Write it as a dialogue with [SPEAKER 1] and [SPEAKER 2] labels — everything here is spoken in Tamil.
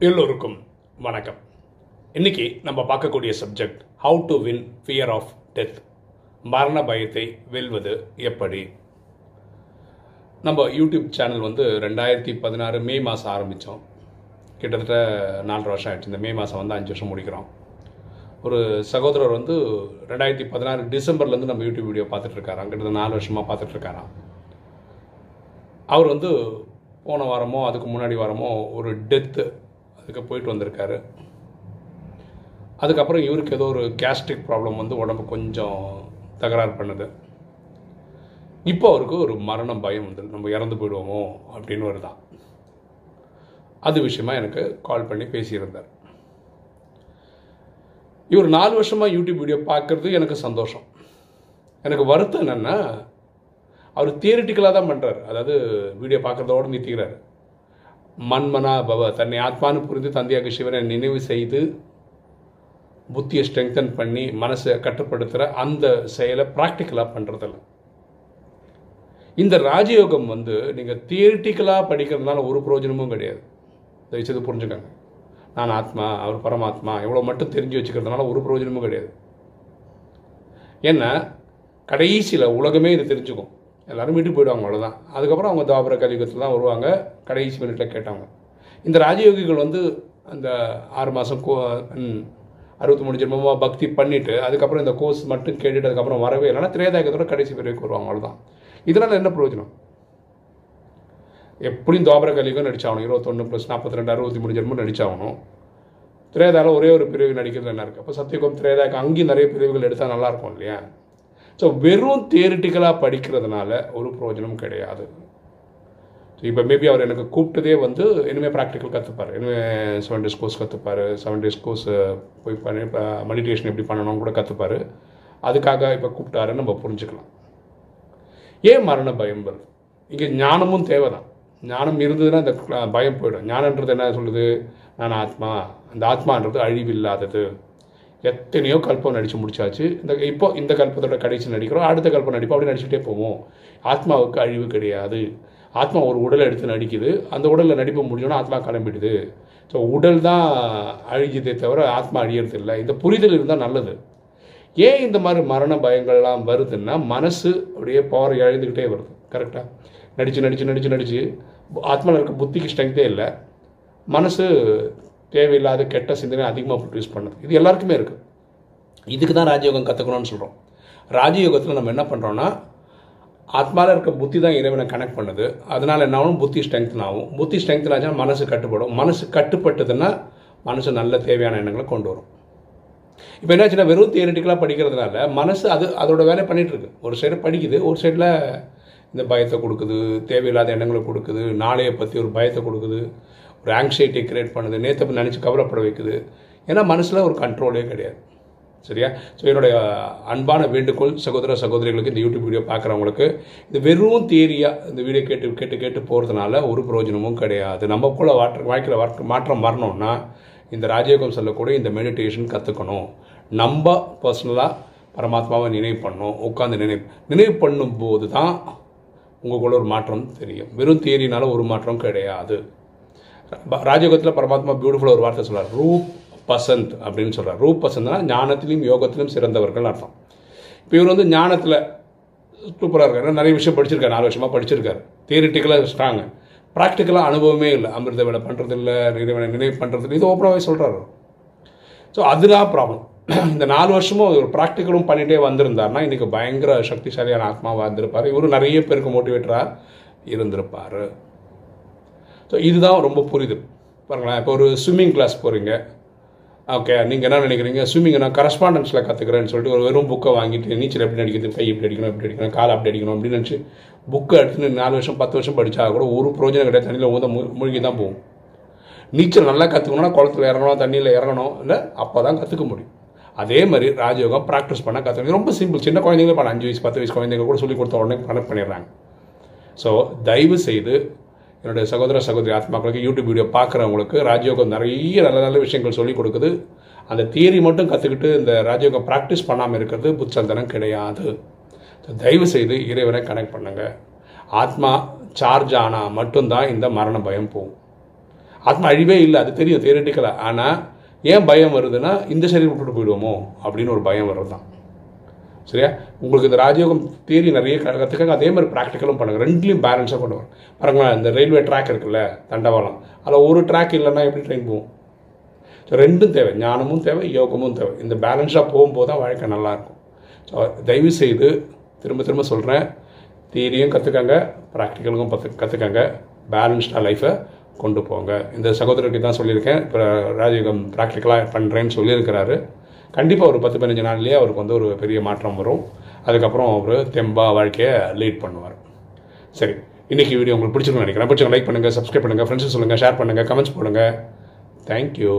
[SPEAKER 1] எல்லோருக்கும் வணக்கம். இன்னைக்கு நம்ம பார்க்கக்கூடிய subject how to win fear of death மரண பயத்தை வெல்வது எப்படி? நம்ம யூடியூப் சேனல் வந்து ரெண்டாயிரத்தி பதினாறு மே மாதம் ஆரம்பித்தோம் கிட்டத்தட்ட நாலரை வருஷம் ஆயிடுச்சு. இந்த மே மாதம் வந்து அஞ்சு வருஷம் முடிக்கிறோம். ஒரு சகோதரர் வந்து ரெண்டாயிரத்தி பதினாறு டிசம்பர்லேருந்து நம்ம யூடியூப் வீடியோ பார்த்துட்ருக்காராம் கிட்டத்தட்ட நாலு வருஷமாக பார்த்துட்ருக்காராம் அவர் வந்து போன வாரமோ அதுக்கு முன்னாடி வாரமோ ஒரு டெத்து அதுக்கு போயிட்டு வந்திருக்காரு. அதுக்கப்புறம் இவருக்கு ஏதோ ஒரு கேஸ்ட்ரிக் ப்ராப்ளம் வந்து உடம்பு கொஞ்சம் தகராறு பண்ணுது. இப்போ அவருக்கு ஒரு மரணம் பயம் வந்து நம்ம இறந்து போயிடுவோமோ அப்படின்னு வருதான் அது விஷயமா எனக்கு கால் பண்ணி பேசியிருந்தார். இவர் நாலு வருஷமாக யூடியூப் வீடியோ பார்க்குறது எனக்கு சந்தோஷம். எனக்கு வருத்தம் என்னென்னா அவர் தியரிட்டிக்கலாக தான் பண்ணுறாரு அதாவது வீடியோ பார்க்குறதோடு நிறுத்திக்கிறாரு. மன்மனா பவ தன்னை ஆத்மானு புரிந்து தந்தையாக சிவனை நினைவு செய்து புத்தியை ஸ்ட்ரெங்தன் பண்ணி மனசை கட்டுப்படுத்துகிற அந்த செயலை ப்ராக்டிக்கலாக பண்ணுறதில்ல இந்த ராஜயோகம் வந்து நீங்கள் தியரிட்டிக்கலாக படிக்கிறதுனால ஒரு பிரயோஜனமும் கிடையாது. தயவுசெய்து புரிஞ்சுக்கோங்க. நான் ஆத்மா அவர் பரமாத்மா இவ்வளோ மட்டும் தெரிஞ்சு வச்சுக்கிறதுனால ஒரு பிரயோஜனமும் கிடையாது. ஏன்னா கடைசியில் உலகமே இது தெரிஞ்சுக்கும். எல்லோரும் வீட்டுக்கு போயிடுவாங்க அவ்வளோதான் அதுக்கப்புறம் அவங்க தாபர கலியுகத்தில் தான் வருவாங்க. கடைசி மினிட்ல கேட்டாங்க. இந்த ராஜயோகிகள் வந்து அந்த ஆறு மாதம் கோ அறுபத்தி மூணு ஜென்மமாக பக்தி பண்ணிவிட்டு அதுக்கப்புறம் இந்த கோர்ஸ் மட்டும் கேட்டுட்டு அதுக்கப்புறம் வரவே இல்லைன்னா திரேதாயகத்தோட கடைசி பிறகு வருவாங்க. அவ்வளோதான் இதனால் என்ன பிரயோஜனம்? எப்படியும் தோபர கலியுகம் நடிச்சாகணும். இருபத்தொன்று ப்ளஸ் நாற்பத்தி ரெண்டு அறுபத்தி மூணு ஜென்மம் நடிச்சாகணும். திரேதாவில் ஒரே ஒரு பிரிவு நடிக்கிறது என்ன இருக்குது அப்போ சத்தியகம் திரேதாக்கு அங்கேயும் நிறைய பிரிவுகள் எடுத்தால் நல்லாயிருக்கும் இல்லையா? ஸோ வெறும் தியரிட்டிக்கலாக படிக்கிறதுனால ஒரு பிரயோஜனம் கிடையாது. ஸோ இப்போ மேபி அவர் எனக்கு கூப்பிட்டதே வந்து இனிமேல் ப்ராக்டிக்கல் கற்றுப்பார் இனிமேல் செவன் டேஸ் கோர்ஸ் கற்றுப்பார் செவன் டேஸ் கோர்ஸ் போய் பண்ணி இப்போ மெடிடேஷன் எப்படி பண்ணணும்னு கூட கற்றுப்பார் அதுக்காக இப்போ கூப்பிட்டாருன்னு நம்ம புரிஞ்சுக்கலாம். ஏன் மரண பயம் வருது? இங்கே ஞானமும் தேவை தான் ஞானம் இருந்ததுன்னா இந்த பயம் போயிடும். ஞானன்றது என்ன சொல்லுது? நான் ஆத்மா. அந்த ஆத்மான்றது அழிவில்லாதது. எத்தனையோ கல்பம் நடித்து முடிச்சாச்சு. இந்த இப்போ இந்த கல்பத்தோட கடைசி நடிக்கிறோம். அடுத்த கல்பம் நடிப்போம். அப்படி நடிச்சுட்டே போவோம். ஆத்மாவுக்கு அழிவு கிடையாது. ஆத்மா ஒரு உடலை எடுத்து நடிக்குது. அந்த உடலில் நடிப்பு முடிஞ்சோன்னா ஆத்மா கிளம்பிடுது. ஸோ உடல் தான் அழிஞ்சதே தவிர ஆத்மா அழியறது இல்லை. இந்த புரிதல் இருந்தால் நல்லது. ஏன் இந்த மாதிரி மரண பயங்கள்லாம் வருதுன்னா மனசு அப்படியே பவர் இழந்துக்கிட்டே வருது. கரெக்டாக நடித்து நடித்து நடித்து நடித்து ஆத்மாவில் இருக்க புத்திக்கு ஸ்ட்ரென்த்தே இல்லை. மனசு தேவையில்லாத கெட்ட சிந்தனை அதிகமாக ப்ரொடியூஸ் பண்ணுது. இது எல்லாருக்குமே இருக்குது இதுக்கு தான் ராஜயோகம் கற்றுக்கணும்னு சொல்கிறோம் ராஜயோகத்தில் நம்ம என்ன பண்ணுறோன்னா ஆத்மாவில் இருக்க புத்தி தான் இறைவனை கனெக்ட் பண்ணுது. அதனால் என்ன ஆகும் புத்தி ஸ்ட்ரெங்தன் ஆகும். புத்தி ஸ்ட்ரெங்தன் ஆச்சுன்னா மனசு கட்டுப்படும். மனசு கட்டுப்பட்டதுன்னா மனசு நல்ல தேவையான எண்ணங்களை கொண்டு வரும். இப்போ என்னாச்சுன்னா வெறும் தியரிட்டிக்கலாக படிக்கிறதுனால மனசு அது அதோட வேலையை பண்ணிட்டு இருக்கு. ஒரு சைடு படிக்குது ஒரு சைடில் இந்த பயத்தை கொடுக்குது தேவையில்லாத எண்ணங்களை கொடுக்குது நாளையை பற்றி ஒரு பயத்தை கொடுக்குது. ஒரு ஆங்ஸைட்டியை கிரியேட் பண்ணுது. நேற்று நினச்சி கவலைப்பட வைக்குது. ஏன்னா மனசில் ஒரு கண்ட்ரோலே கிடையாது. சரியா? ஸோ என்னுடைய அன்பான வேண்டுகோள் சகோதர சகோதரிகளுக்கு இந்த யூடியூப் வீடியோ பார்க்குறவங்களுக்கு இது வெறும் தேரியாக இந்த வீடியோ கேட்டு கேட்டு கேட்டு போகிறதுனால ஒரு பிரயோஜனமும் கிடையாது. நம்மக்குள்ளே வாட்டர் வாழ்க்கையில் வாற்ற மாற்றம் வரணும்னா இந்த ராஜயோகம் சொல்லக்கூடிய இந்த மெடிடேஷன் கற்றுக்கணும் நம்ம பர்சனலாக பரமாத்மாவை நினைவு பண்ணணும். உட்காந்து நினைவு நினைவு பண்ணும்போது தான் உங்களுக்குள்ள ஒரு மாற்றம் தெரியும். வெறும் தியரினால ஒரு மாற்றம் கிடையாது. ராஜயோகத்தில் பரமாத்மா பியூட்டிஃபுல்லாக ஒரு வார்த்தை சொல்கிறார் ரூப் பசந்த் அப்படின்னு சொல்கிறார் ரூப் பசந்த்னா ஞானத்திலும் யோகத்திலும் சிறந்தவர்கள் அர்த்தம். இப்போ இவர் வந்து ஞானத்தில் சூப்பராக இருக்காரு. நிறைய விஷயம் படிச்சிருக்காரு. நாலு வருஷமாக படிச்சிருக்காரு. தியரிட்டிக்கலாக ஸ்ட்ராங்கு ப்ராக்டிக்கலாக அனுபவமே இல்லை. அமிர்த வேலை பண்ணுறது இல்லை நினைவு பண்ணுறது இது ஓப்பனாகவே சொல்கிறாரு ஸோ அதுதான் ப்ராப்ளம் இந்த நாலு வருஷமும் ஒரு ப்ராக்டிக்கலும் பண்ணிகிட்டே வந்திருந்தாருன்னா இன்றைக்கி பயங்கர சக்திசாலியான ஆத்மாவாக இருந்திருப்பார் இவரும் நிறைய பேருக்கு மோட்டிவேட்டராக இருந்திருப்பார். ஸோ இதுதான் ரொம்ப புரியுது. பாருங்களேன் இப்போ ஒரு ஸ்விம்மிங் கிளாஸ் போகிறீங்க ஓகே நீங்கள் என்ன நினைக்கிறீங்க? ஸ்விம்மிங் நான் கரஸ்பாண்டன்ஸில் கற்றுக்கிறேன்னு சொல்லிட்டு ஒரு வெறும் புக்கை வாங்கிட்டு நீச்சல் எப்படி அடிக்கிறது கை இப்படி அடிக்கணும் இப்படி அடிக்கணும் காலை அப்படி அடிக்கணும் அப்படின்னு நினச்சி புக்கை எடுத்து நாலு வருஷம் பத்து வருஷம் படித்தா கூட ஒரு பிரோஜனம் கிடையாது. தண்ணியில் ஊத மூழ்கி தான் போகும். நீச்சல் நல்லா கற்றுக்கணும்னா குளத்துல இறங்கணும் தண்ணியில் இறங்கணும் இல்லை அப்போ தான் கற்றுக்க முடியும். அதே மாதிரி ராஜயோகம் ப்ராக்டிஸ் பண்ணால் கற்றுக்கணும் ரொம்ப சிம்பிள் சின்ன குழந்தைங்களே பண்ண அஞ்சு வயசு பத்து வயசு குழந்தைங்க கூட சொல்லி கொடுத்த உடனே கனெக்ட் பண்ணிடுறாங்க. ஸோ தயவு செய்து என்னுடைய சகோதர சகோதரி ஆத்மாக்களுக்கு யூடியூப் வீடியோ பார்க்குறவங்களுக்கு ராஜயோகம் நிறைய நல்ல நல்ல விஷயங்கள் சொல்லிக் கொடுக்குது. அந்த தியரி மட்டும் கற்றுக்கிட்டு இந்த ராஜயோகம் ப்ராக்டிஸ் பண்ணாமல் இருக்கிறது புத்தந்தனம் கிடையாது. தயவு செய்து இறைவனை கனெக்ட் பண்ணுங்கள் ஆத்மா சார்ஜ் ஆனால் மட்டும்தான் இந்த மரண பயம் போகும். ஆத்மா அழிவே இல்லை அது தெரியும் தியரட்டிக்கலாக ஆனால் ஏன் பயம் வருதுன்னா இந்த சரீரம் விட்டுட்டு போயிடுவோமோ அப்படின்னு ஒரு பயம் வருது தான் சரியா? உங்களுக்கு இந்த ராஜயோகம் தேரி நிறைய கற்றுக்காங்க அதே மாதிரி ப்ராக்டிக்கலும் பண்ணுங்கள் ரெண்டுலையும் பேலன்ஸாக கொண்டு வரும் பாருங்களேன் இந்த ரயில்வே ட்ராக் இருக்குல்ல தண்டவாளம். அதில் ஒரு ட்ராக் இல்லைன்னா எப்படி ட்ரெயின் போகும்? ஸோ ரெண்டும் தேவை. ஞானமும் தேவை யோகமும் தேவை. இந்த பேலன்ஸாக போகும்போது தான் வாழ்க்கை நல்லாயிருக்கும் ஸோ தயவு செய்து திரும்ப திரும்ப சொல்கிறேன் தியரியும் கற்றுக்கங்க ப்ராக்டிக்கலுக்கும் பத்து கற்றுக்கங்க பேலன்ஸ்டாக லைஃப்பை கொண்டு போங்க. இந்த சகோதரர்கிட்ட தான் சொல்லியிருக்கேன். இப்போ ராஜயோகம் ப்ராக்டிக்கலாக பண்ணுறேன்னு சொல்லியிருக்கிறாரு. கண்டிப்பாக ஒரு பத்து பதினஞ்சு நாள்லேயே அவருக்கு வந்து ஒரு பெரிய மாற்றம் வரும். அதுக்கப்புறம் அவர் தெம்பா வாழ்க்கையை லீட் பண்ணுவார். சரி இன்றைக்கி வீடியோ உங்களுக்கு பிடிச்சிருக்கும்னு நினைக்கிறேன். பிடிச்சிங்க லைக் பண்ணுங்கள் சப்ஸ்கிரைப் பண்ணுங்கள் ஃப்ரெண்ட்ஸுக்கு சொல்லுங்கள் ஷேர் பண்ணுங்கள் கமெண்ட்ஸ் பண்ணுங்கள் தேங்க்யூ